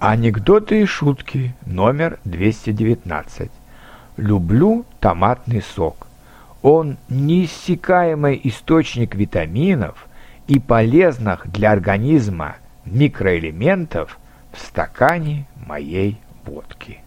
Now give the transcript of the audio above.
Анекдоты и шутки номер 219. Люблю томатный сок. Он неиссякаемый источник витаминов и полезных для организма микроэлементов в стакане моей водки.